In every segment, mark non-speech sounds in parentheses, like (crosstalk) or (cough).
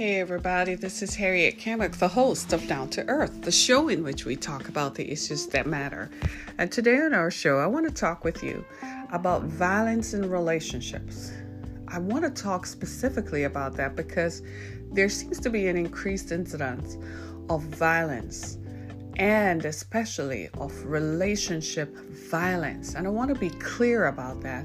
Hey, everybody, this is Harriet Kamek, the host of Down to Earth, the show in which we talk about the issues that matter. And today on our show, I want to talk with you about violence in relationships. I want to talk specifically about that because there seems to be an increased incidence of violence and especially of relationship violence. And I want to be clear about that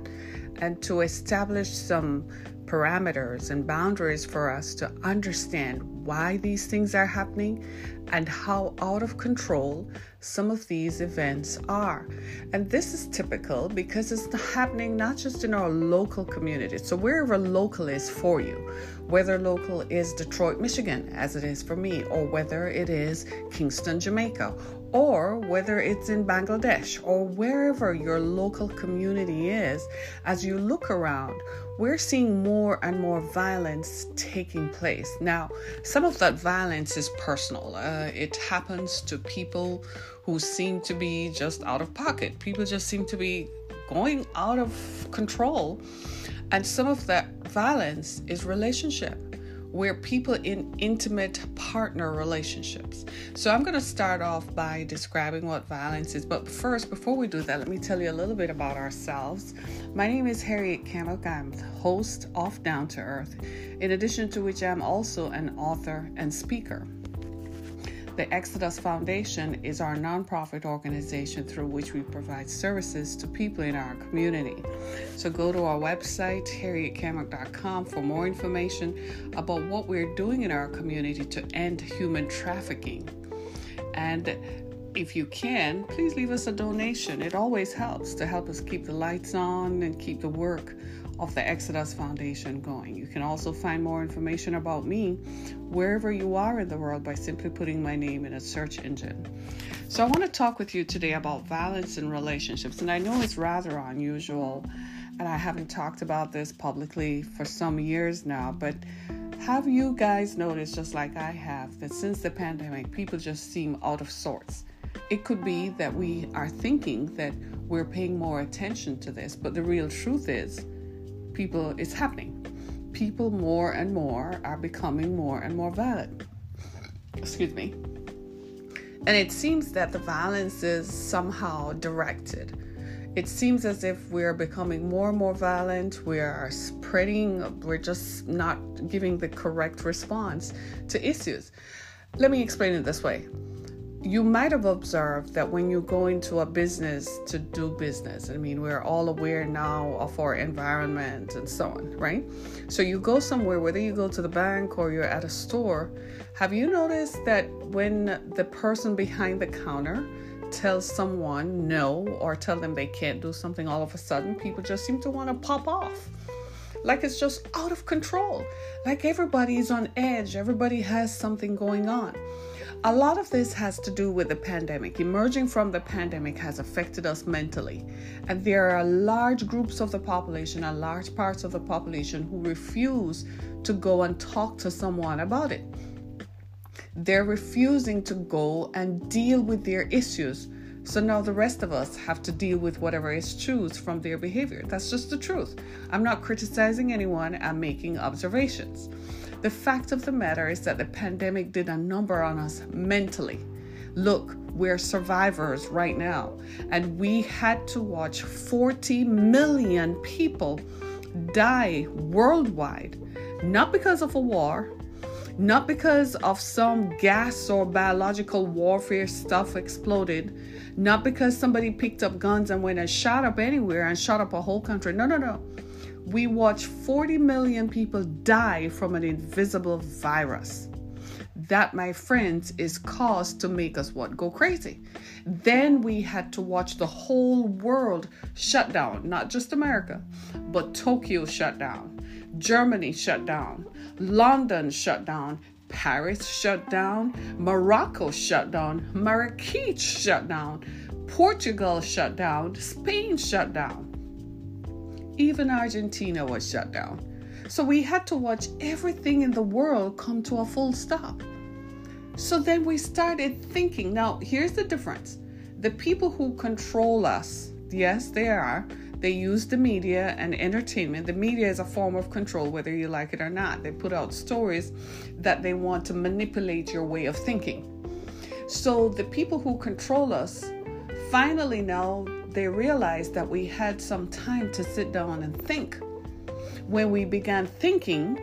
and to establish some parameters and boundaries for us to understand why these things are happening and how out of control some of these events are. And this is typical because it's happening not just in our local community. So, wherever local is for you, whether local is Detroit, Michigan, as it is for me, or whether it is Kingston, Jamaica, or whether it's in Bangladesh, or wherever your local community is, as you look around, we're seeing more and more violence taking place. Now, some of that violence is personal. Uh, it happens to people who seem to be just out of pocket. People just seem to be going out of control. And some of that violence is relationship where people in intimate partner relationships. So I'm going to start off by describing what violence is. But first, before we do that, let me tell you a little bit about ourselves. My name is Harriet Kamek. I'm the host of Down to Earth, in addition to which I'm also an author and speaker. The Exodus Foundation is our nonprofit organization through which we provide services to people in our community. So go to our website, harrietkamek.com, for more information about what we're doing in our community to end human trafficking. And if you can, please leave us a donation. It always helps to help us keep the lights on and keep the work of the Exodus Foundation going. You can also find more information about me wherever you are in the world by simply putting my name in a search engine. So, I want to talk with you today about violence in relationships, and I know it's rather unusual, and I haven't talked about this publicly for some years now, but have you guys noticed, just like I have, that since the pandemic, people just seem out of sorts? It could be that we are thinking that we're paying more attention to this, but the real truth is, people it's happening. People more and more are becoming more and more violent. Excuse me. And it seems that the violence is somehow directed. It seems as if we're becoming more and more violent. We are spreading, we're just not giving the correct response to issues. Let me explain it this way you might have observed that when you go into a business to do business, I mean, we're all aware now of our environment and so on, right? So you go somewhere, whether you go to the bank or you're at a store, have you noticed that when the person behind the counter tells someone no or tell them they can't do something, all of a sudden people just seem to want to pop off? Like it's just out of control. Like everybody is on edge, everybody has something going on. A lot of this has to do with the pandemic. Emerging from the pandemic has affected us mentally. And there are large groups of the population and large parts of the population who refuse to go and talk to someone about it. They're refusing to go and deal with their issues. So now the rest of us have to deal with whatever is choose from their behavior. That's just the truth. I'm not criticizing anyone, I'm making observations. The fact of the matter is that the pandemic did a number on us mentally. Look, we're survivors right now, and we had to watch 40 million people die worldwide, not because of a war, not because of some gas or biological warfare stuff exploded, not because somebody picked up guns and went and shot up anywhere and shot up a whole country. No, no, no we watch 40 million people die from an invisible virus. That, my friends, is cause to make us what? Go crazy. Then we had to watch the whole world shut down, not just America, but Tokyo shut down, Germany shut down, London shut down, Paris shut down, Morocco shut down, Marrakech shut down, Portugal shut down, Spain shut down. Even Argentina was shut down. So we had to watch everything in the world come to a full stop. So then we started thinking now, here's the difference the people who control us, yes, they are. They use the media and entertainment. The media is a form of control, whether you like it or not. They put out stories that they want to manipulate your way of thinking. So the people who control us finally now they realized that we had some time to sit down and think. When we began thinking,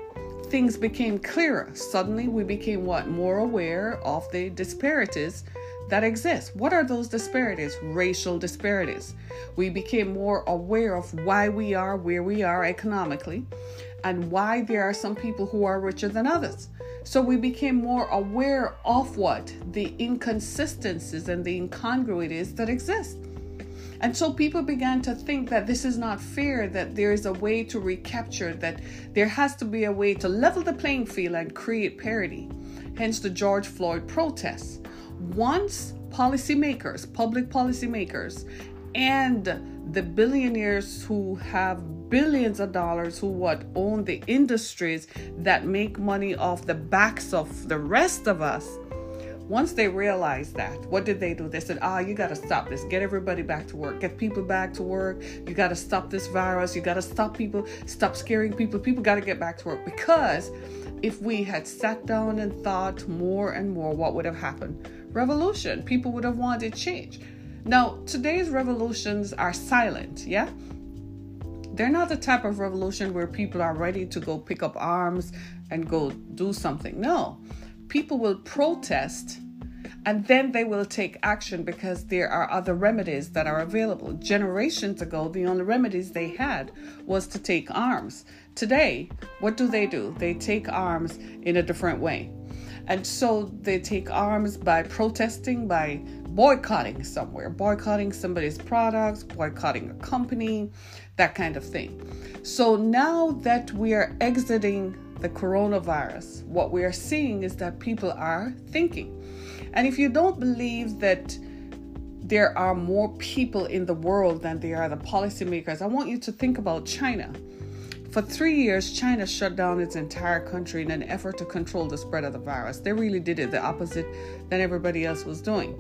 things became clearer. Suddenly we became what? More aware of the disparities that exist. What are those disparities? Racial disparities. We became more aware of why we are where we are economically and why there are some people who are richer than others. So we became more aware of what? The inconsistencies and the incongruities that exist. And so people began to think that this is not fair, that there is a way to recapture, that there has to be a way to level the playing field and create parity. Hence the George Floyd protests. Once policymakers, public policymakers, and the billionaires who have billions of dollars who what own the industries that make money off the backs of the rest of us once they realized that what did they do? They said ah you got to stop this. Get everybody back to work. Get people back to work. You got to stop this virus. You got to stop people. Stop scaring people. People got to get back to work. Because if we had sat down and thought more and more what would have happened? Revolution. People would have wanted change. Now, today's revolutions are silent, yeah? They're not the type of revolution where people are ready to go pick up arms and go do something. No, people will protest and then they will take action because there are other remedies that are available. Generations ago, the only remedies they had was to take arms. Today, what do they do? They take arms in a different way. And so they take arms by protesting, by boycotting somewhere, boycotting somebody's products, boycotting a company, that kind of thing. So now that we are exiting the coronavirus, what we are seeing is that people are thinking. And if you don't believe that there are more people in the world than there are the policymakers, I want you to think about China. For three years, China shut down its entire country in an effort to control the spread of the virus. They really did it the opposite than everybody else was doing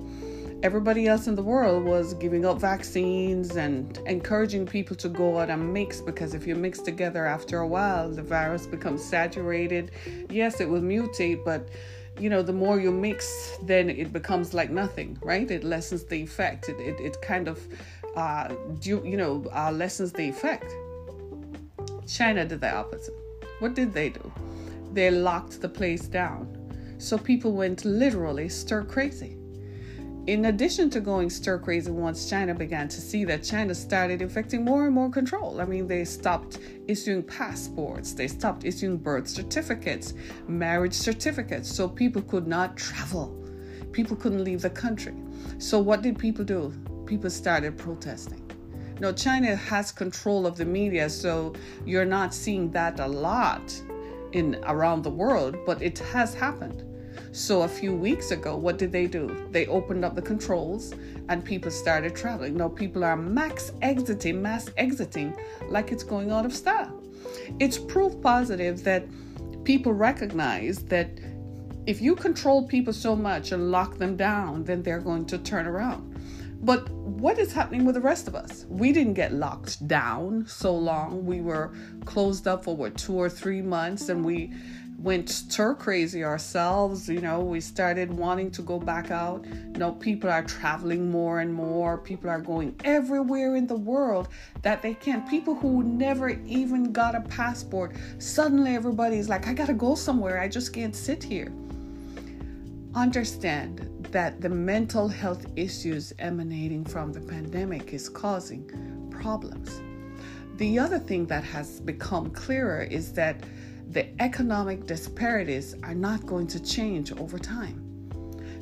everybody else in the world was giving up vaccines and encouraging people to go out and mix because if you mix together after a while, the virus becomes saturated. Yes, it will mutate, but you know, the more you mix, then it becomes like nothing, right? It lessens the effect. It, it, it kind of, uh, do, you know, uh, lessens the effect. China did the opposite. What did they do? They locked the place down. So people went literally stir crazy in addition to going stir crazy once China began to see that China started effecting more and more control. I mean, they stopped issuing passports, they stopped issuing birth certificates, marriage certificates, so people could not travel. People couldn't leave the country. So, what did people do? People started protesting. Now, China has control of the media, so you're not seeing that a lot in around the world, but it has happened. So a few weeks ago, what did they do? They opened up the controls and people started traveling. Now people are max exiting, mass exiting like it's going out of style. It's proof positive that people recognize that if you control people so much and lock them down, then they're going to turn around. But what is happening with the rest of us? We didn't get locked down so long. We were closed up for what, two or three months, and we went stir crazy ourselves. You know, we started wanting to go back out. You know, people are traveling more and more. People are going everywhere in the world that they can. People who never even got a passport, suddenly everybody's like, I gotta go somewhere. I just can't sit here. Understand that the mental health issues emanating from the pandemic is causing problems. The other thing that has become clearer is that the economic disparities are not going to change over time.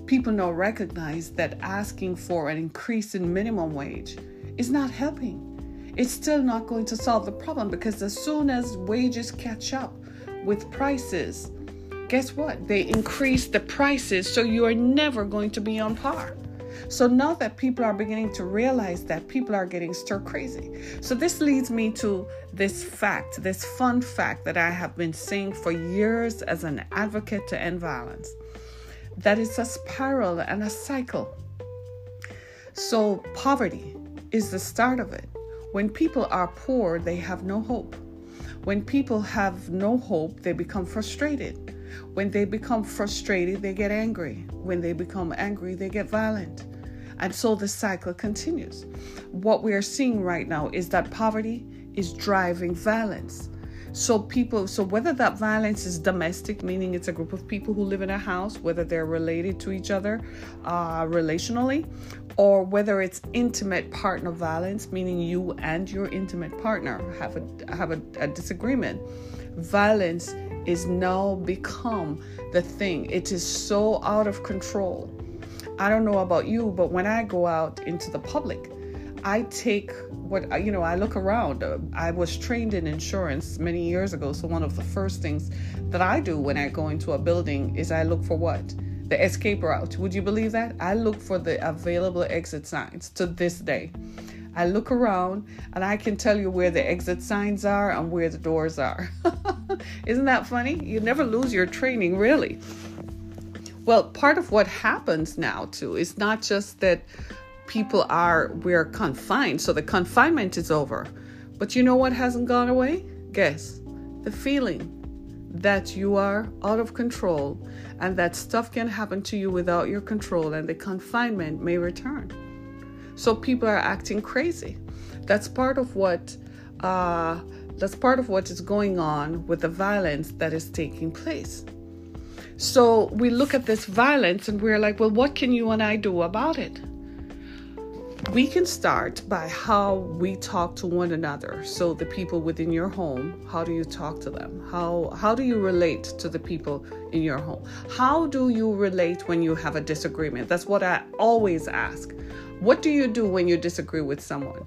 People now recognize that asking for an increase in minimum wage is not helping. It's still not going to solve the problem because as soon as wages catch up with prices, guess what? They increase the prices, so you are never going to be on par. So now that people are beginning to realize that people are getting stir crazy. So this leads me to this fact, this fun fact that I have been saying for years as an advocate to end violence. That it's a spiral and a cycle. So poverty is the start of it. When people are poor, they have no hope. When people have no hope, they become frustrated. When they become frustrated, they get angry. When they become angry, they get violent. And so the cycle continues. What we are seeing right now is that poverty is driving violence. So people, so whether that violence is domestic, meaning it's a group of people who live in a house, whether they're related to each other uh, relationally, or whether it's intimate partner violence, meaning you and your intimate partner have a have a, a disagreement. Violence is now become the thing. It is so out of control. I don't know about you, but when I go out into the public, I take what you know, I look around. I was trained in insurance many years ago, so one of the first things that I do when I go into a building is I look for what? The escape route. Would you believe that? I look for the available exit signs to this day. I look around and I can tell you where the exit signs are and where the doors are. (laughs) Isn't that funny? You never lose your training, really. Well, part of what happens now, too, is not just that people are, we're confined, so the confinement is over. But you know what hasn't gone away? Guess the feeling that you are out of control and that stuff can happen to you without your control and the confinement may return. So people are acting crazy. That's part of what uh, that's part of what is going on with the violence that is taking place. So we look at this violence and we're like, well, what can you and I do about it? We can start by how we talk to one another. So the people within your home, how do you talk to them? How how do you relate to the people in your home? How do you relate when you have a disagreement? That's what I always ask. What do you do when you disagree with someone?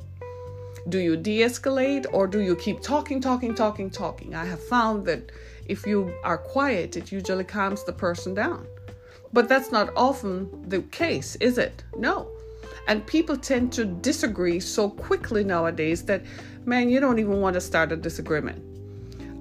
Do you de escalate or do you keep talking, talking, talking, talking? I have found that if you are quiet, it usually calms the person down. But that's not often the case, is it? No. And people tend to disagree so quickly nowadays that, man, you don't even want to start a disagreement.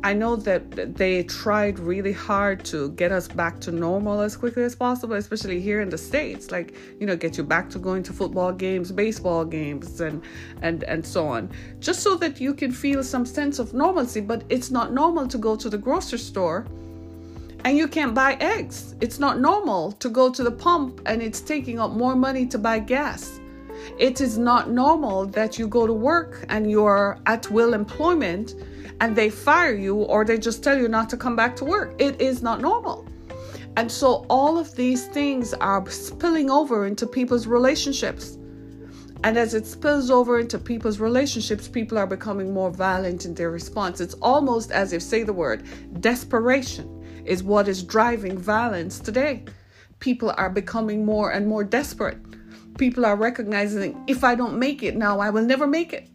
I know that they tried really hard to get us back to normal as quickly as possible, especially here in the states. Like you know, get you back to going to football games, baseball games, and and and so on, just so that you can feel some sense of normalcy. But it's not normal to go to the grocery store and you can't buy eggs. It's not normal to go to the pump and it's taking up more money to buy gas. It is not normal that you go to work and you're at will employment and they fire you or they just tell you not to come back to work. It is not normal. And so all of these things are spilling over into people's relationships. And as it spills over into people's relationships, people are becoming more violent in their response. It's almost as if, say the word, desperation is what is driving violence today. People are becoming more and more desperate. People are recognizing if I don't make it now, I will never make it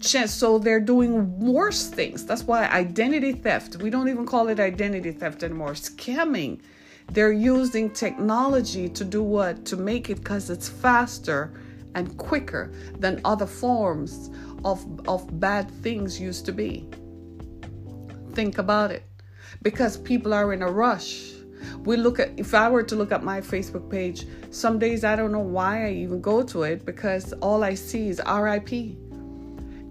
so they're doing worse things. That's why identity theft, we don't even call it identity theft anymore, scamming. They're using technology to do what? To make it because it's faster and quicker than other forms of, of bad things used to be. Think about it. Because people are in a rush. We look at, if I were to look at my Facebook page, some days I don't know why I even go to it because all I see is RIP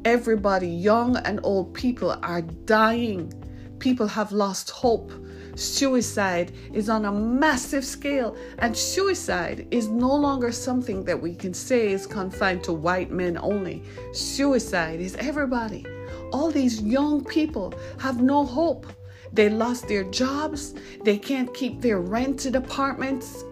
Everybody, young and old people, are dying. People have lost hope. Suicide is on a massive scale, and suicide is no longer something that we can say is confined to white men only. Suicide is everybody. All these young people have no hope. They lost their jobs, they can't keep their rented apartments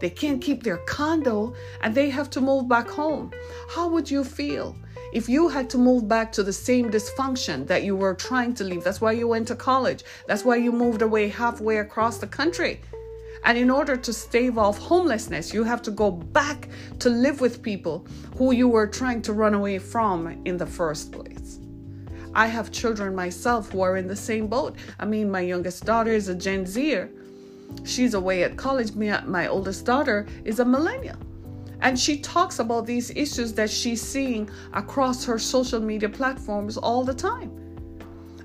they can't keep their condo and they have to move back home. How would you feel if you had to move back to the same dysfunction that you were trying to leave? That's why you went to college. That's why you moved away halfway across the country. And in order to stave off homelessness, you have to go back to live with people who you were trying to run away from in the first place. I have children myself who are in the same boat. I mean, my youngest daughter is a Gen Zer She's away at college. My my oldest daughter is a millennial. And she talks about these issues that she's seeing across her social media platforms all the time.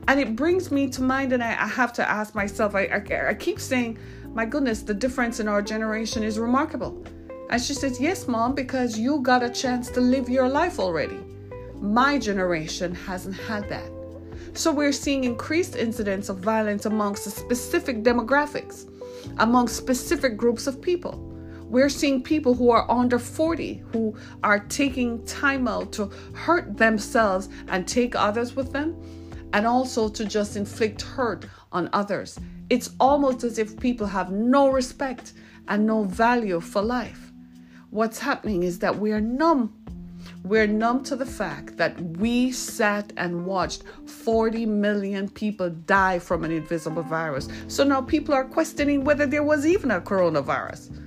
And it brings me to mind, and I, I have to ask myself, I, I, I keep saying, my goodness, the difference in our generation is remarkable. And she says, Yes, mom, because you got a chance to live your life already. My generation hasn't had that. So we're seeing increased incidents of violence amongst specific demographics, among specific groups of people. We're seeing people who are under 40 who are taking time out to hurt themselves and take others with them, and also to just inflict hurt on others. It's almost as if people have no respect and no value for life. What's happening is that we are numb we're numb to the fact that we sat and watched 40 million people die from an invisible virus. So now people are questioning whether there was even a coronavirus.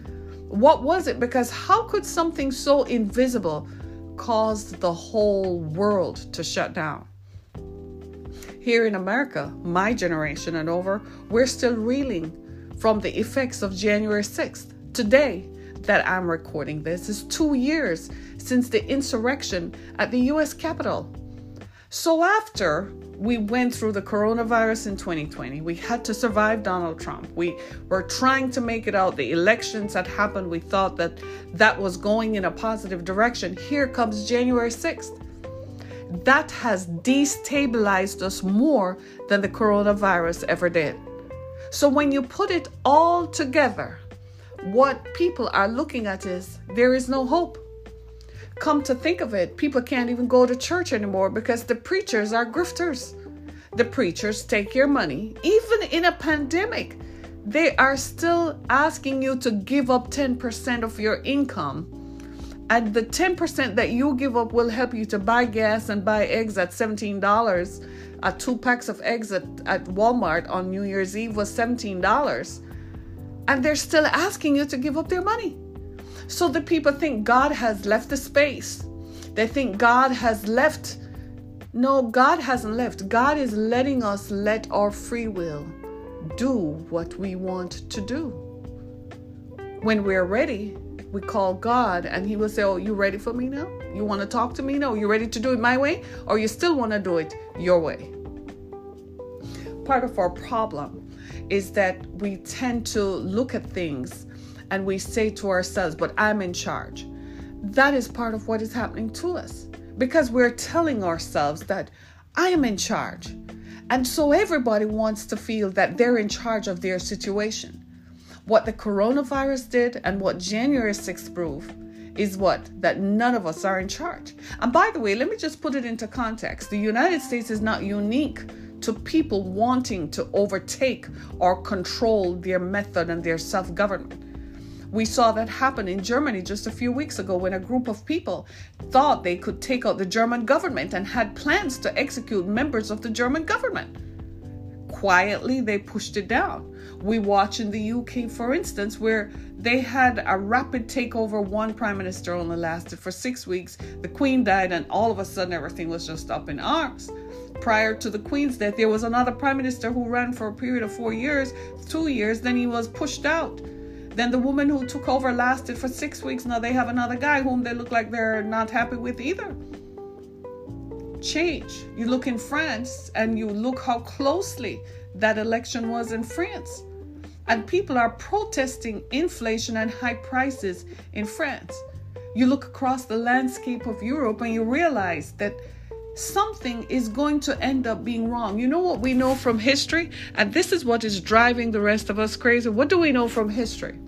What was it? Because how could something so invisible cause the whole world to shut down? Here in America, my generation and over, we're still reeling from the effects of January 6th. Today, that I'm recording this is two years since the insurrection at the US Capitol. So, after we went through the coronavirus in 2020, we had to survive Donald Trump. We were trying to make it out. The elections had happened. We thought that that was going in a positive direction. Here comes January 6th. That has destabilized us more than the coronavirus ever did. So, when you put it all together, what people are looking at is there is no hope. Come to think of it, people can't even go to church anymore because the preachers are grifters. The preachers take your money. Even in a pandemic, they are still asking you to give up 10% of your income. And the 10% that you give up will help you to buy gas and buy eggs at $17. A uh, two packs of eggs at, at Walmart on New Year's Eve was $17 and they're still asking you to give up their money. So the people think God has left the space. They think God has left. No, God hasn't left. God is letting us let our free will do what we want to do. When we're ready, we call God and He will say, Oh, you ready for me now? You want to talk to me? now? you ready to do it my way? Or you still want to do it your way? Part of our problem is that we tend to look at things and we say to ourselves, but I'm in charge. That is part of what is happening to us because we're telling ourselves that I am in charge. And so everybody wants to feel that they're in charge of their situation. What the coronavirus did and what January 6th proved is what? That none of us are in charge. And by the way, let me just put it into context. The United States is not unique to people wanting to overtake or control their method and their self government. We saw that happen in Germany just a few weeks ago when a group of people thought they could take out the German government and had plans to execute members of the German government. Quietly, they pushed it down. We watch in the UK, for instance, where they had a rapid takeover. One prime minister only lasted for six weeks. The queen died, and all of a sudden, everything was just up in arms prior to the Queen's death, there was another prime minister who ran for a period of four years, two years, then he was pushed out. Then the woman who took over lasted for six weeks. Now they have another guy whom they look like they're not happy with either. Change. You look in France and you look how closely that election was in France. And people are protesting inflation and high prices in France. You look across the landscape of Europe and you realize that something is going to end up being wrong. You know what we know from history? And this is what is driving the rest of us crazy. What do we know from history?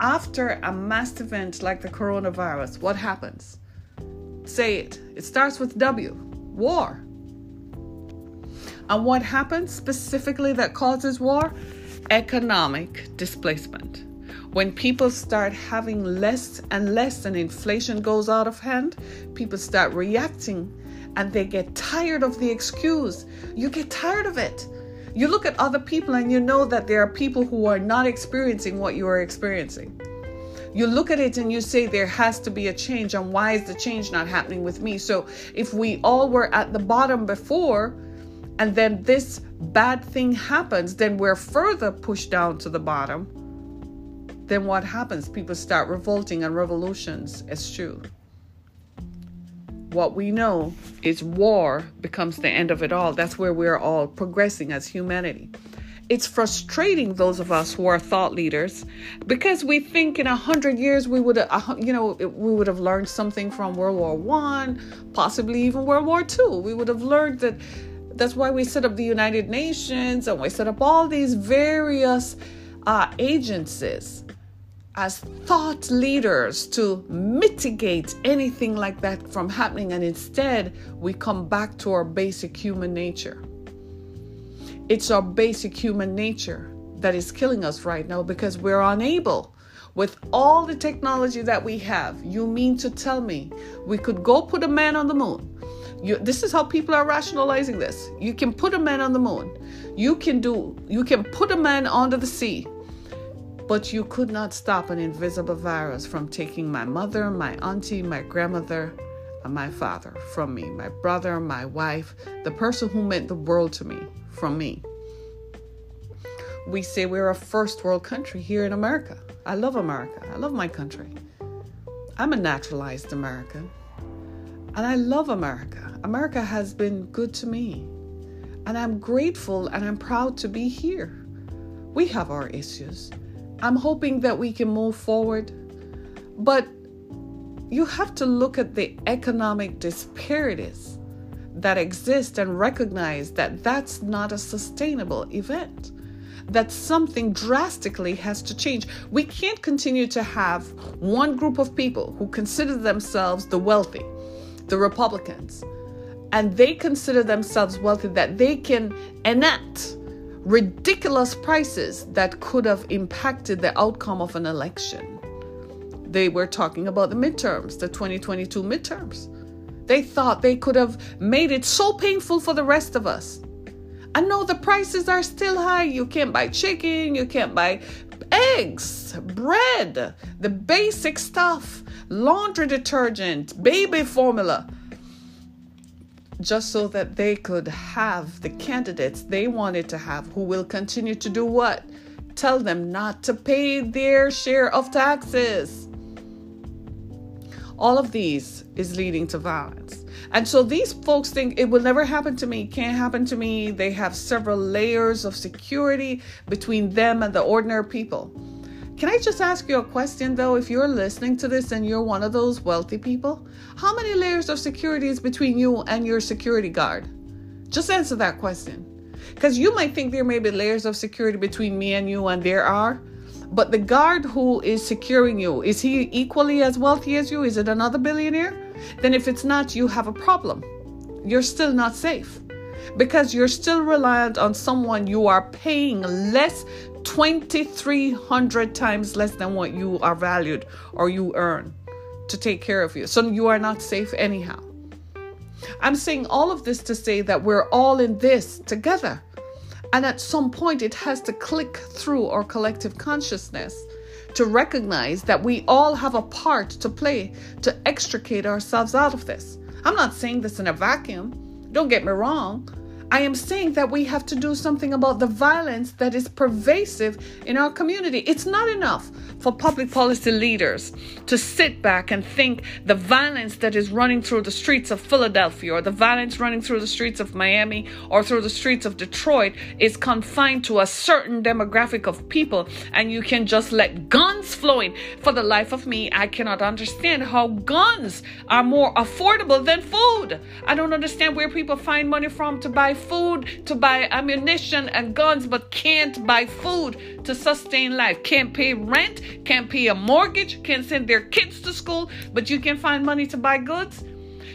After a mass event like the coronavirus, what happens? Say it. It starts with W war. And what happens specifically that causes war? Economic displacement. When people start having less and less and inflation goes out of hand, people start reacting and they get tired of the excuse. You get tired of it. You look at other people and you know that there are people who are not experiencing what you are experiencing. You look at it and you say there has to be a change, and why is the change not happening with me? So, if we all were at the bottom before, and then this bad thing happens, then we're further pushed down to the bottom. Then what happens? People start revolting and revolutions eschew what we know is war becomes the end of it all. That's where we're all progressing as humanity. it's frustrating those of us who are thought leaders because we think in a hundred years we would have, you know, we would have learned something from World War One, possibly even World War Two. We would have learned that. That's why we set up the United Nations and we set up all these various uh, agencies as thought leaders to mitigate anything like that from happening. And instead, we come back to our basic human nature. It's our basic human nature that is killing us right now because we're unable. With all the technology that we have, you mean to tell me we could go put a man on the moon? You, this is how people are rationalizing this. You can put a man on the moon. You can do. You can put a man under the sea, but you could not stop an invisible virus from taking my mother, my auntie, my grandmother, and my father from me, my brother, my wife, the person who meant the world to me from me. We say we're a first world country here in America. I love America. I love my country. I'm a naturalized American. And I love America. America has been good to me. And I'm grateful and I'm proud to be here. We have our issues. I'm hoping that we can move forward. But you have to look at the economic disparities that exist and recognize that that's not a sustainable event. That something drastically has to change. We can't continue to have one group of people who consider themselves the wealthy, the Republicans, and they consider themselves wealthy that they can enact ridiculous prices that could have impacted the outcome of an election. They were talking about the midterms, the 2022 midterms. They thought they could have made it so painful for the rest of us. I know the prices are still high. You can't buy chicken, you can't buy eggs, bread, the basic stuff, laundry detergent, baby formula, just so that they could have the candidates they wanted to have who will continue to do what? Tell them not to pay their share of taxes. All of these is leading to violence. And so these folks think it will never happen to me, can't happen to me. They have several layers of security between them and the ordinary people. Can I just ask you a question though? If you're listening to this and you're one of those wealthy people, how many layers of security is between you and your security guard? Just answer that question. Because you might think there may be layers of security between me and you, and there are. But the guard who is securing you, is he equally as wealthy as you? Is it another billionaire? Then if it's not, you have a problem. You're still not safe because you're still reliant on someone you are paying less 2300 times less than what you are valued or you earn to take care of you. So you are not safe anyhow. I'm saying all of this to say that we're all in this together. And at some point, it has to click through our collective consciousness to recognize that we all have a part to play to extricate ourselves out of this. I'm not saying this in a vacuum. Don't get me wrong. I am saying that we have to do something about the violence that is pervasive in our community. It's not enough for public policy leaders to sit back and think the violence that is running through the streets of Philadelphia or the violence running through the streets of Miami or through the streets of Detroit is confined to a certain demographic of people and you can just let guns flow in. For the life of me, I cannot understand how guns are more affordable than food. I don't understand where people find money from to buy food, to buy ammunition and guns, but can't buy food to sustain life. Can't pay rent, can't pay a mortgage, can't send their kids to school, but you can find money to buy goods.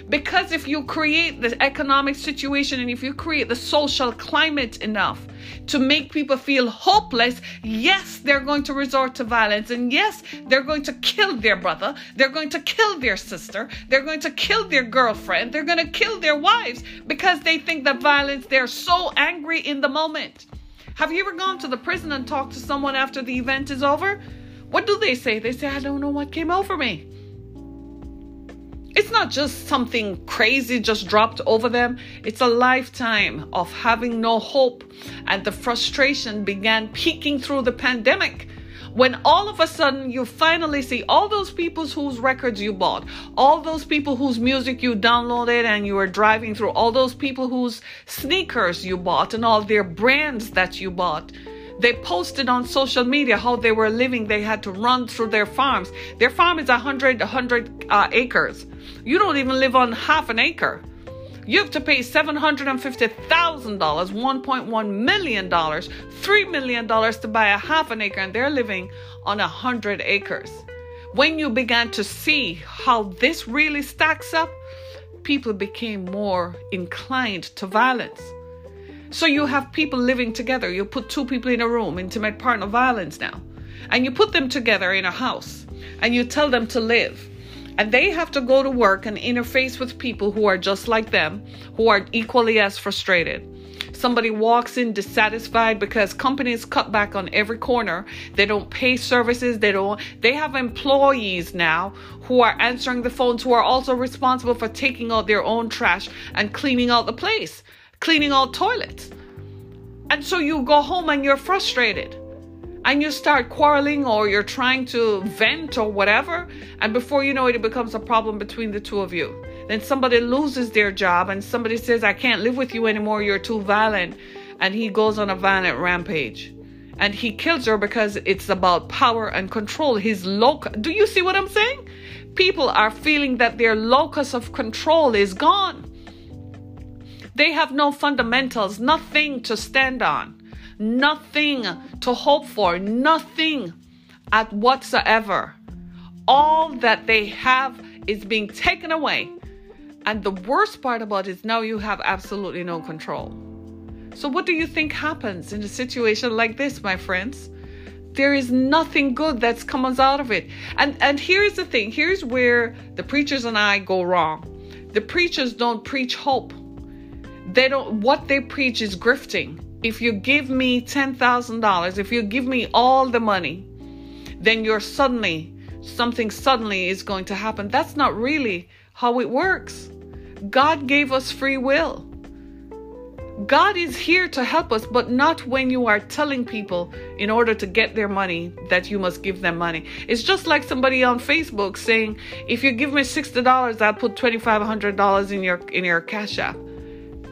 Because if you create the economic situation and if you create the social climate enough to make people feel hopeless, yes, they're going to resort to violence. And yes, they're going to kill their brother. They're going to kill their sister. They're going to kill their girlfriend. They're going to kill their wives because they think that violence, they're so angry in the moment. Have you ever gone to the prison and talked to someone after the event is over? What do they say? They say, I don't know what came over me. It's not just something crazy just dropped over them. It's a lifetime of having no hope. And the frustration began peeking through the pandemic when all of a sudden you finally see all those people whose records you bought, all those people whose music you downloaded and you were driving through, all those people whose sneakers you bought and all their brands that you bought. They posted on social media how they were living. They had to run through their farms. Their farm is 100, 100 uh, acres. You don't even live on half an acre. You have to pay $750,000, $1.1 million, $3 million to buy a half an acre, and they're living on a 100 acres. When you began to see how this really stacks up, people became more inclined to violence. So you have people living together. You put two people in a room, intimate partner violence now, and you put them together in a house and you tell them to live and they have to go to work and interface with people who are just like them, who are equally as frustrated. Somebody walks in dissatisfied because companies cut back on every corner. They don't pay services. They don't, they have employees now who are answering the phones who are also responsible for taking out their own trash and cleaning out the place, cleaning all toilets. And so you go home and you're frustrated and you start quarreling or you're trying to vent or whatever, and before you know it, it becomes a problem between the two of you. Then somebody loses their job and somebody says, I can't live with you anymore, you're too violent. And he goes on a violent rampage. And he kills her because it's about power and control. His loc do you see what I'm saying? People are feeling that their locus of control is gone. They have no fundamentals, nothing to stand on nothing to hope for, nothing at whatsoever. All that they have is being taken away. And the worst part about it is now you have absolutely no control. So, what do you think happens in a situation like this, my friends? There is nothing good that comes out of it. And and here's the thing. Here's where the preachers and I go wrong. The preachers don't preach hope. They don't what they preach is grifting if you give me $10,000, if you give me all the money, then you're suddenly, something suddenly is going to happen. That's not really how it works. God gave us free will. God is here to help us, but not when you are telling people in order to get their money that you must give them money. It's just like somebody on Facebook saying, if you give me $60, I'll put $2,500 in your, in your cash app.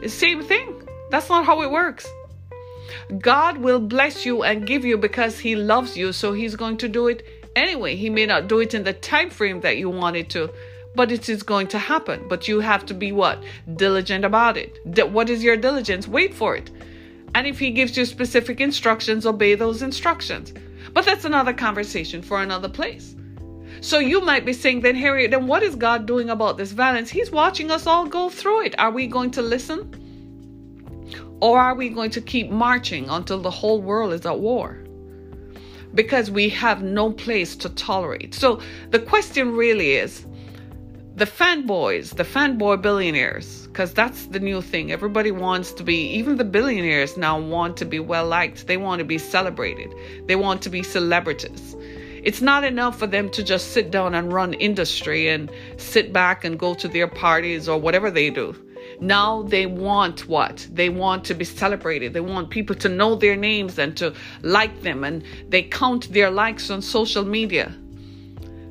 Same thing. That's not how it works. God will bless you and give you because He loves you. So He's going to do it anyway. He may not do it in the time frame that you wanted to, but it is going to happen. But you have to be what? Diligent about it. What is your diligence? Wait for it. And if He gives you specific instructions, obey those instructions. But that's another conversation for another place. So you might be saying, then, Harriet, then what is God doing about this violence? He's watching us all go through it. Are we going to listen? Or are we going to keep marching until the whole world is at war? Because we have no place to tolerate. So the question really is the fanboys, the fanboy billionaires, because that's the new thing. Everybody wants to be, even the billionaires now want to be well liked. They want to be celebrated, they want to be celebrities. It's not enough for them to just sit down and run industry and sit back and go to their parties or whatever they do. Now they want what? They want to be celebrated. They want people to know their names and to like them, and they count their likes on social media.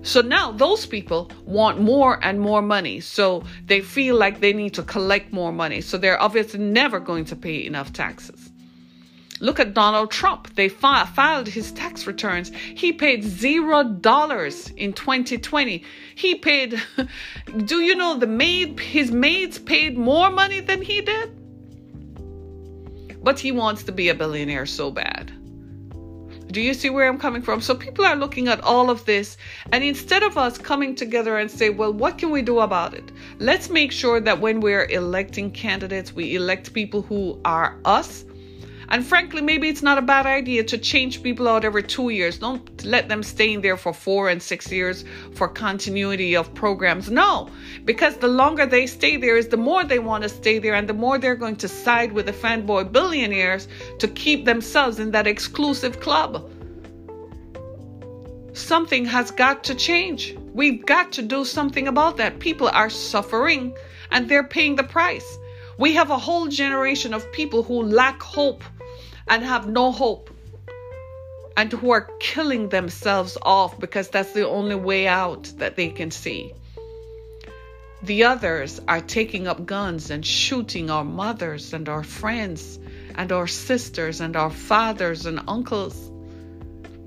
So now those people want more and more money. So they feel like they need to collect more money. So they're obviously never going to pay enough taxes. Look at Donald Trump. They fi- filed his tax returns. He paid zero dollars in 2020. He paid, (laughs) do you know the maid, his maids paid more money than he did? But he wants to be a billionaire so bad. Do you see where I'm coming from? So people are looking at all of this, and instead of us coming together and say, well, what can we do about it? Let's make sure that when we're electing candidates, we elect people who are us and frankly, maybe it's not a bad idea to change people out every two years. Don't let them stay in there for four and six years for continuity of programs. No, because the longer they stay there is the more they want to stay there and the more they're going to side with the fanboy billionaires to keep themselves in that exclusive club. Something has got to change. We've got to do something about that. People are suffering and they're paying the price. We have a whole generation of people who lack hope and have no hope. and who are killing themselves off because that's the only way out that they can see. The others are taking up guns and shooting our mothers and our friends and our sisters and our fathers and uncles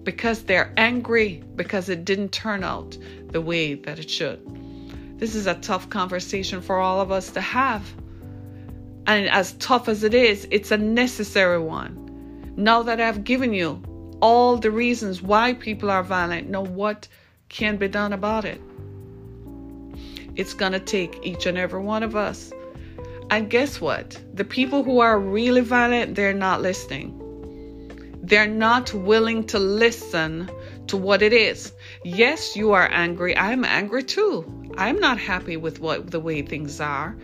because they're angry because it didn't turn out the way that it should. This is a tough conversation for all of us to have. And as tough as it is, it's a necessary one. Now that I've given you all the reasons why people are violent, know what can be done about it. It's going to take each and every one of us. And guess what? The people who are really violent, they're not listening. They're not willing to listen to what it is. Yes, you are angry. I'm angry too. I'm not happy with what the way things are.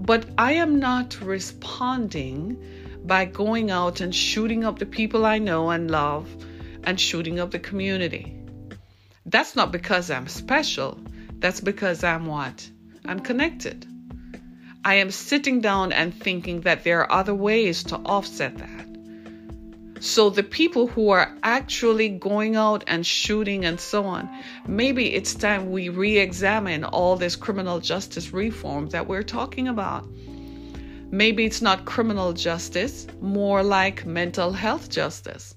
But I am not responding by going out and shooting up the people I know and love and shooting up the community. That's not because I'm special. That's because I'm what? I'm connected. I am sitting down and thinking that there are other ways to offset that. So the people who are actually going out and shooting and so on, maybe it's time we re examine all this criminal justice reform that we're talking about. Maybe it's not criminal justice, more like mental health justice.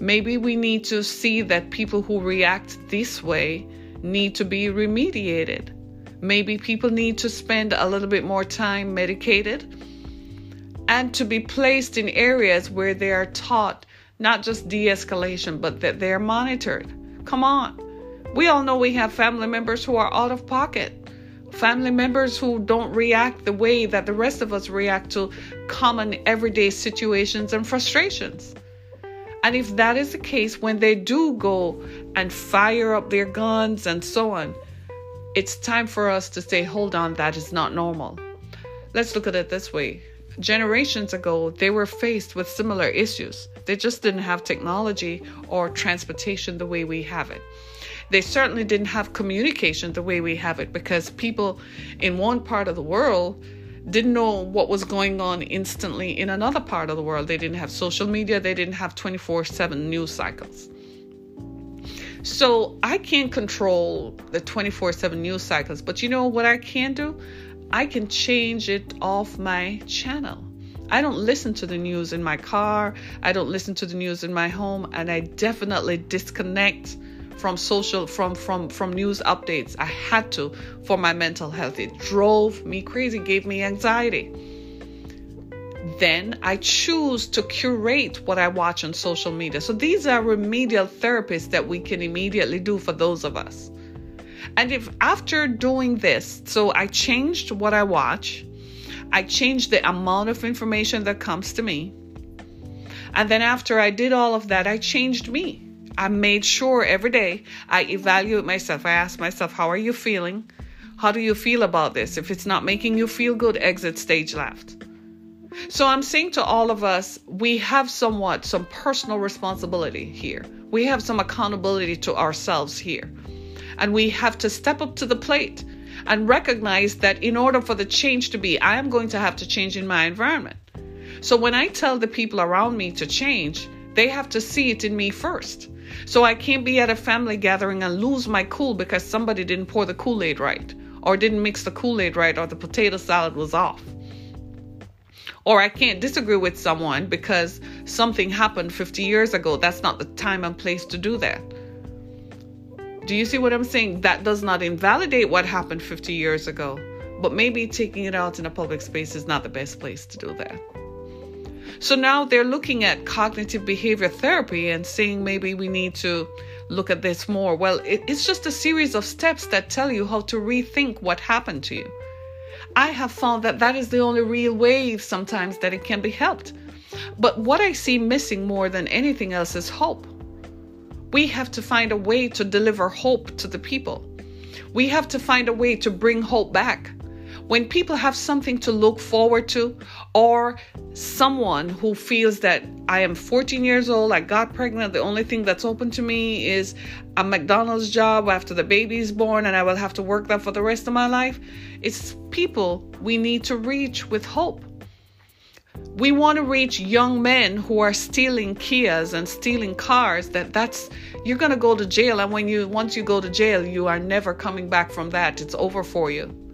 Maybe we need to see that people who react this way need to be remediated. Maybe people need to spend a little bit more time medicated and to be placed in areas where they are taught not just de escalation, but that they're monitored. Come on. We all know we have family members who are out of pocket family members who don't react the way that the rest of us react to common everyday situations and frustrations. And if that is the case, when they do go and fire up their guns and so on, it's time for us to say, hold on, that is not normal. Let's look at it this way. Generations ago, they were faced with similar issues. They just didn't have technology or transportation the way we have it. They certainly didn't have communication the way we have it because people in one part of the world didn't know what was going on instantly in another part of the world. They didn't have social media, they didn't have 24 7 news cycles. So I can't control the 24 7 news cycles, but you know what I can do? I can change it off my channel. I don't listen to the news in my car, I don't listen to the news in my home, and I definitely disconnect from social from from from news updates. I had to for my mental health. It drove me crazy gave me anxiety. Then i choose to curate what i watch on social media. So these are remedial therapies that we can immediately do for those of us. And if after doing this so i changed what i watch i changed the amount of information that comes to me and then after i did all of that i changed me I made sure every day I evaluate myself. I ask myself, how are you feeling? How do you feel about this? If it's not making you feel good, exit stage left. So I'm saying to all of us, we have somewhat some personal responsibility here. We have some accountability to ourselves here. And we have to step up to the plate and recognize that in order for the change to be, I am going to have to change in my environment. So when I tell the people around me to change, they have to see it in me first. So I can't be at a family gathering and lose my cool because somebody didn't pour the Kool Aid right, or didn't mix the Kool Aid right, or the potato salad was off. Or I can't disagree with someone because something happened 50 years ago. That's not the time and place to do that. Do you see what I'm saying? That does not invalidate what happened 50 years ago, but maybe taking it out in a public space is not the best place to do that. So now they're looking at cognitive behavior therapy and saying maybe we need to look at this more. Well, it, it's just a series of steps that tell you how to rethink what happened to you. I have found that that is the only real way sometimes that it can be helped. But what I see missing more than anything else is hope. We have to find a way to deliver hope to the people. We have to find a way to bring hope back. When people have something to look forward to, or someone who feels that I am 14 years old, I got pregnant, the only thing that's open to me is a McDonald's job after the baby is born, and I will have to work that for the rest of my life. It's people we need to reach with hope. We want to reach young men who are stealing Kias and stealing cars that that's you're going to go to jail and when you once you go to jail you are never coming back from that. It's over for you.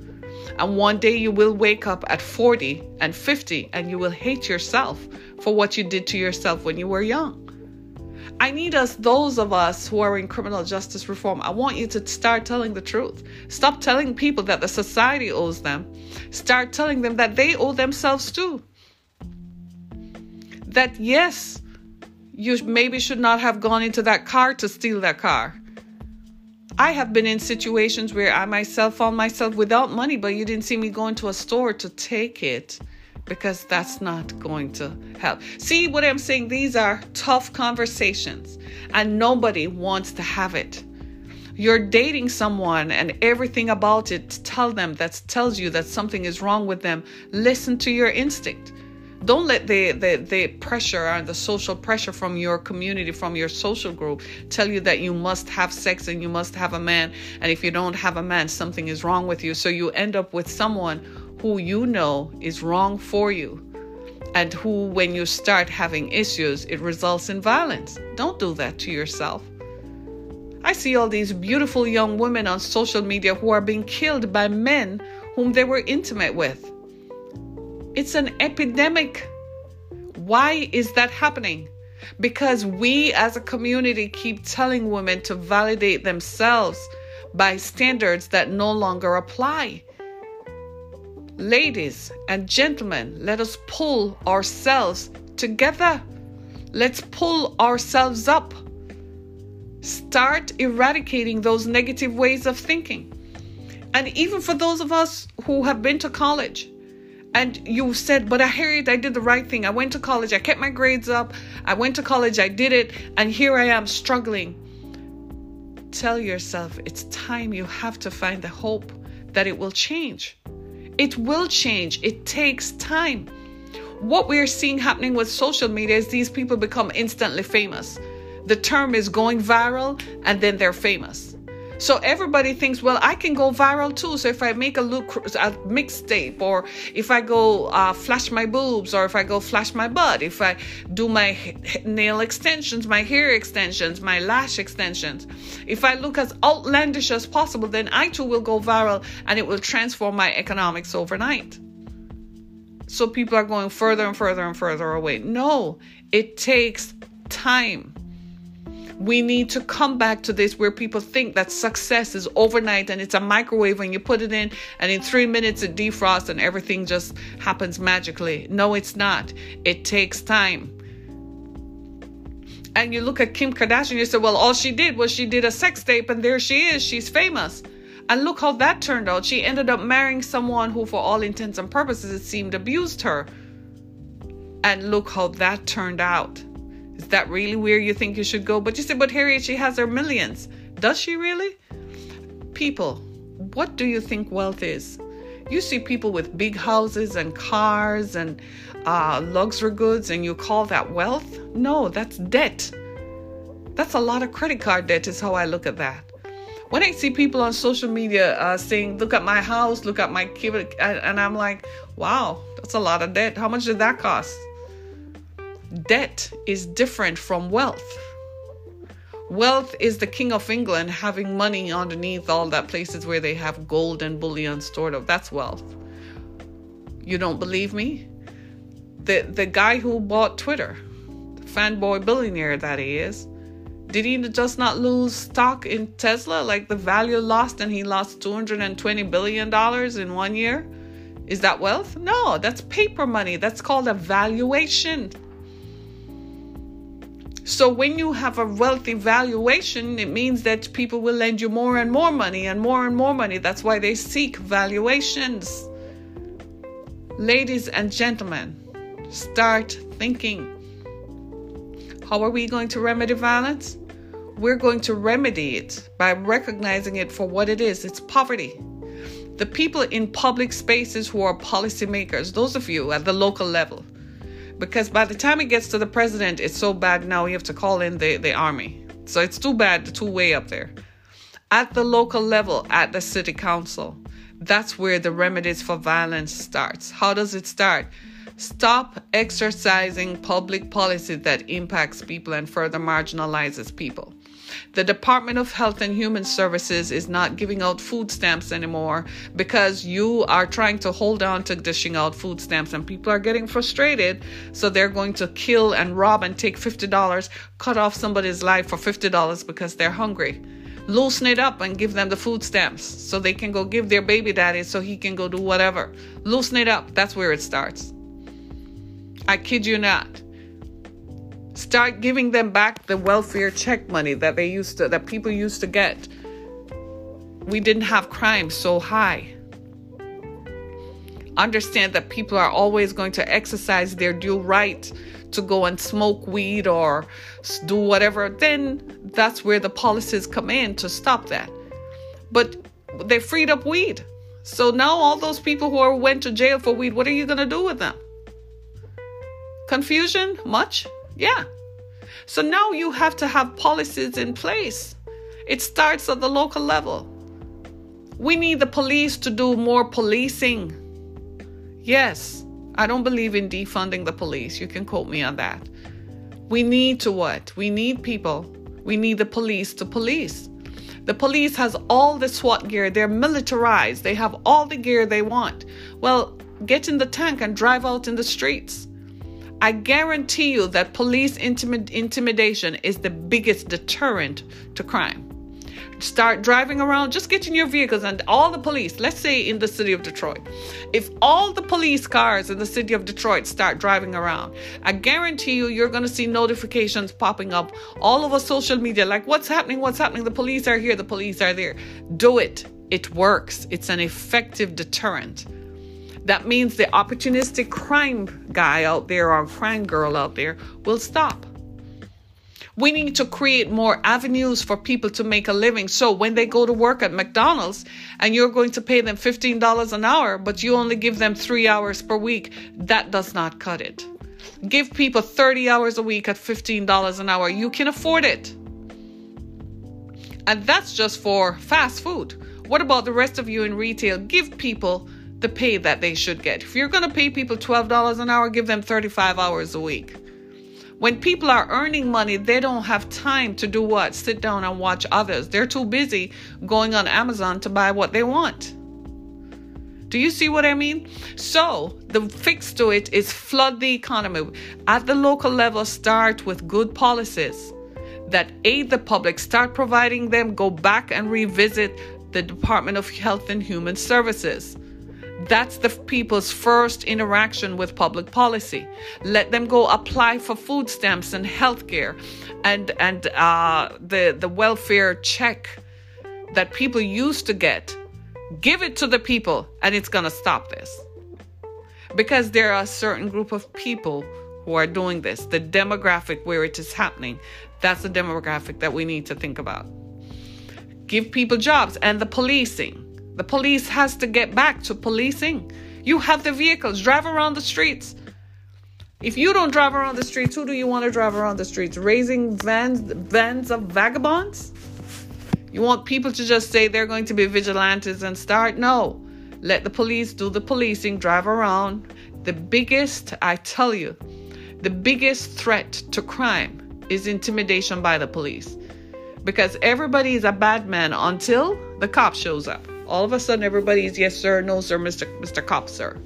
And one day you will wake up at 40 and 50 and you will hate yourself for what you did to yourself when you were young. I need us, those of us who are in criminal justice reform, I want you to start telling the truth. Stop telling people that the society owes them. Start telling them that they owe themselves too. That yes, you maybe should not have gone into that car to steal that car. I have been in situations where I myself found myself without money, but you didn't see me go into a store to take it because that's not going to help. See what I'm saying? These are tough conversations, and nobody wants to have it. You're dating someone and everything about it tell them that tells you that something is wrong with them. Listen to your instinct. Don't let the, the, the pressure and the social pressure from your community, from your social group, tell you that you must have sex and you must have a man. And if you don't have a man, something is wrong with you. So you end up with someone who you know is wrong for you and who, when you start having issues, it results in violence. Don't do that to yourself. I see all these beautiful young women on social media who are being killed by men whom they were intimate with. It's an epidemic. Why is that happening? Because we as a community keep telling women to validate themselves by standards that no longer apply. Ladies and gentlemen, let us pull ourselves together. Let's pull ourselves up. Start eradicating those negative ways of thinking. And even for those of us who have been to college, and you said, But I Harriet, I did the right thing. I went to college, I kept my grades up, I went to college, I did it, and here I am struggling. Tell yourself it's time you have to find the hope that it will change. It will change, it takes time. What we're seeing happening with social media is these people become instantly famous. The term is going viral, and then they're famous. So everybody thinks, well, I can go viral too. So if I make a look a mixtape, or if I go uh, flash my boobs, or if I go flash my butt, if I do my nail extensions, my hair extensions, my lash extensions, if I look as outlandish as possible, then I too will go viral, and it will transform my economics overnight. So people are going further and further and further away. No, it takes time. We need to come back to this where people think that success is overnight and it's a microwave when you put it in and in three minutes it defrosts and everything just happens magically. No, it's not. It takes time. And you look at Kim Kardashian, you say, well, all she did was she did a sex tape and there she is. She's famous. And look how that turned out. She ended up marrying someone who, for all intents and purposes, it seemed abused her. And look how that turned out. That really where you think you should go? But you say, but Harriet, she has her millions. Does she really? People, what do you think wealth is? You see people with big houses and cars and uh, luxury goods, and you call that wealth? No, that's debt. That's a lot of credit card debt, is how I look at that. When I see people on social media uh, saying, Look at my house, look at my kid, and I'm like, Wow, that's a lot of debt. How much did that cost? Debt is different from wealth. Wealth is the King of England having money underneath all that places where they have gold and bullion stored up. That's wealth. You don't believe me? The the guy who bought Twitter, the fanboy billionaire that he is, did he just not lose stock in Tesla? Like the value lost and he lost 220 billion dollars in one year? Is that wealth? No, that's paper money. That's called a valuation. So when you have a wealthy valuation, it means that people will lend you more and more money and more and more money. That's why they seek valuations. Ladies and gentlemen, start thinking. How are we going to remedy violence? We're going to remedy it by recognizing it for what it is it's poverty. The people in public spaces who are policymakers, those of you at the local level, because by the time it gets to the president, it's so bad now you have to call in the, the army. So it's too bad, the two way up there. At the local level, at the city council, that's where the remedies for violence starts. How does it start? Stop exercising public policy that impacts people and further marginalizes people. The Department of Health and Human Services is not giving out food stamps anymore because you are trying to hold on to dishing out food stamps and people are getting frustrated. So they're going to kill and rob and take $50, cut off somebody's life for $50 because they're hungry. Loosen it up and give them the food stamps so they can go give their baby daddy so he can go do whatever. Loosen it up. That's where it starts. I kid you not. Start giving them back the welfare check money that they used to that people used to get. We didn't have crime so high. Understand that people are always going to exercise their due right to go and smoke weed or do whatever. Then that's where the policies come in to stop that. But they freed up weed. So now all those people who are went to jail for weed, what are you going to do with them? Confusion? Much? Yeah. So now you have to have policies in place. It starts at the local level. We need the police to do more policing. Yes, I don't believe in defunding the police. You can quote me on that. We need to what? We need people. We need the police to police. The police has all the SWAT gear. They're militarized. They have all the gear they want. Well, get in the tank and drive out in the streets. I guarantee you that police intimid- intimidation is the biggest deterrent to crime. Start driving around, just get in your vehicles and all the police, let's say in the city of Detroit, if all the police cars in the city of Detroit start driving around, I guarantee you, you're going to see notifications popping up all over social media like, what's happening? What's happening? The police are here, the police are there. Do it. It works, it's an effective deterrent. That means the opportunistic crime guy out there or crime girl out there will stop. We need to create more avenues for people to make a living. So when they go to work at McDonald's and you're going to pay them $15 an hour, but you only give them three hours per week, that does not cut it. Give people 30 hours a week at $15 an hour. You can afford it. And that's just for fast food. What about the rest of you in retail? Give people the pay that they should get. If you're going to pay people $12 an hour, give them 35 hours a week. When people are earning money, they don't have time to do what? Sit down and watch others. They're too busy going on Amazon to buy what they want. Do you see what I mean? So, the fix to it is flood the economy. At the local level, start with good policies that aid the public, start providing them, go back and revisit the Department of Health and Human Services. That's the people's first interaction with public policy. Let them go apply for food stamps and health care and, and uh, the, the welfare check that people used to get. Give it to the people, and it's going to stop this. Because there are a certain group of people who are doing this, the demographic where it is happening. That's the demographic that we need to think about. Give people jobs and the policing the police has to get back to policing. You have the vehicles, drive around the streets. If you don't drive around the streets, who do you want to drive around the streets? Raising vans, vans of vagabonds? You want people to just say they're going to be vigilantes and start? No. Let the police do the policing, drive around. The biggest, I tell you, the biggest threat to crime is intimidation by the police. Because everybody is a bad man until the cop shows up. All of a sudden, everybody's yes, sir, no, sir, Mr. Mr. Cop, sir.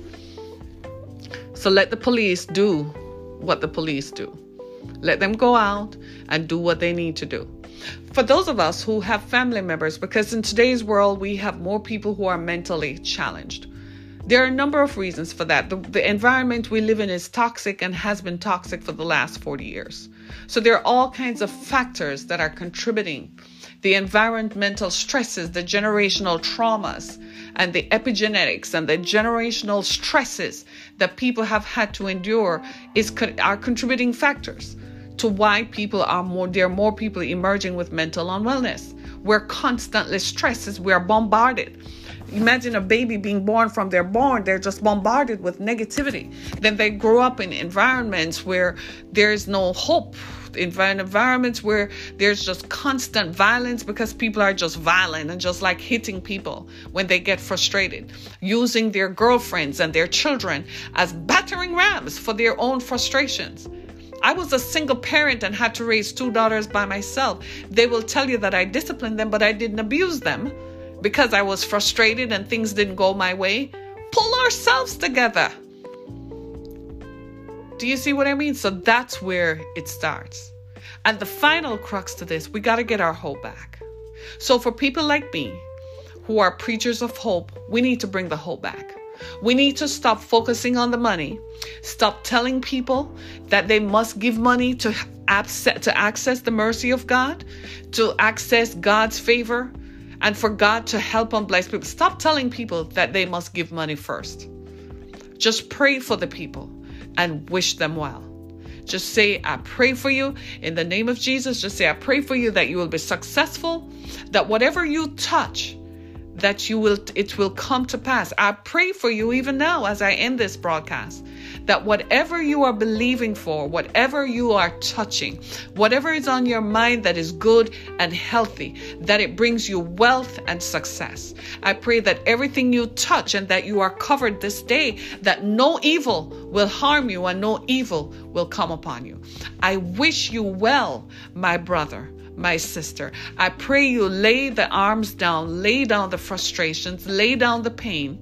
So let the police do what the police do. Let them go out and do what they need to do. For those of us who have family members, because in today's world, we have more people who are mentally challenged. There are a number of reasons for that. The, the, environment we live in is toxic and has been toxic for the last 40 years. So there are all kinds of factors that are contributing the environmental stresses, the generational traumas, and the epigenetics and the generational stresses that people have had to endure is are contributing factors to why people are more there are more people emerging with mental unwellness. We're constantly stressed as we are bombarded. Imagine a baby being born from their born, they're just bombarded with negativity. Then they grow up in environments where there's no hope in environments where there's just constant violence because people are just violent and just like hitting people when they get frustrated, using their girlfriends and their children as battering rams for their own frustrations. I was a single parent and had to raise two daughters by myself. They will tell you that I disciplined them, but I didn't abuse them because I was frustrated and things didn't go my way. Pull ourselves together. Do you see what I mean? So that's where it starts. And the final crux to this, we got to get our hope back. So for people like me who are preachers of hope, we need to bring the hope back. We need to stop focusing on the money. Stop telling people that they must give money to access, to access the mercy of God, to access God's favor, and for God to help and bless people. Stop telling people that they must give money first. Just pray for the people and wish them well. Just say, I pray for you in the name of Jesus. Just say, I pray for you that you will be successful, that whatever you touch, that you will it will come to pass. I pray for you even now as I end this broadcast that whatever you are believing for, whatever you are touching, whatever is on your mind that is good and healthy, that it brings you wealth and success. I pray that everything you touch and that you are covered this day, that no evil will harm you and no evil will come upon you. I wish you well, my brother my sister. I pray you lay the arms down, lay down the frustrations, lay down the pain.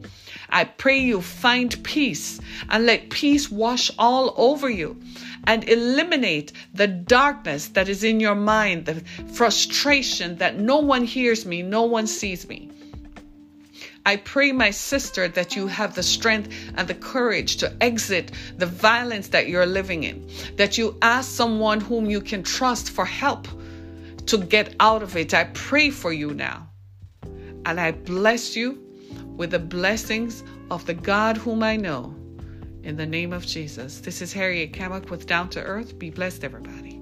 I pray you find peace and let peace wash all over you and eliminate the darkness that is in your mind, the frustration that no one hears me, no one sees me. I pray, my sister, that you have the strength and the courage to exit the violence that you're living in, that you ask someone whom you can trust for help to get out of it. I pray for you now. And I bless you with the blessings of the God whom I know. In the name of Jesus. This is Harriet Kamak with Down to Earth. Be blessed, everybody.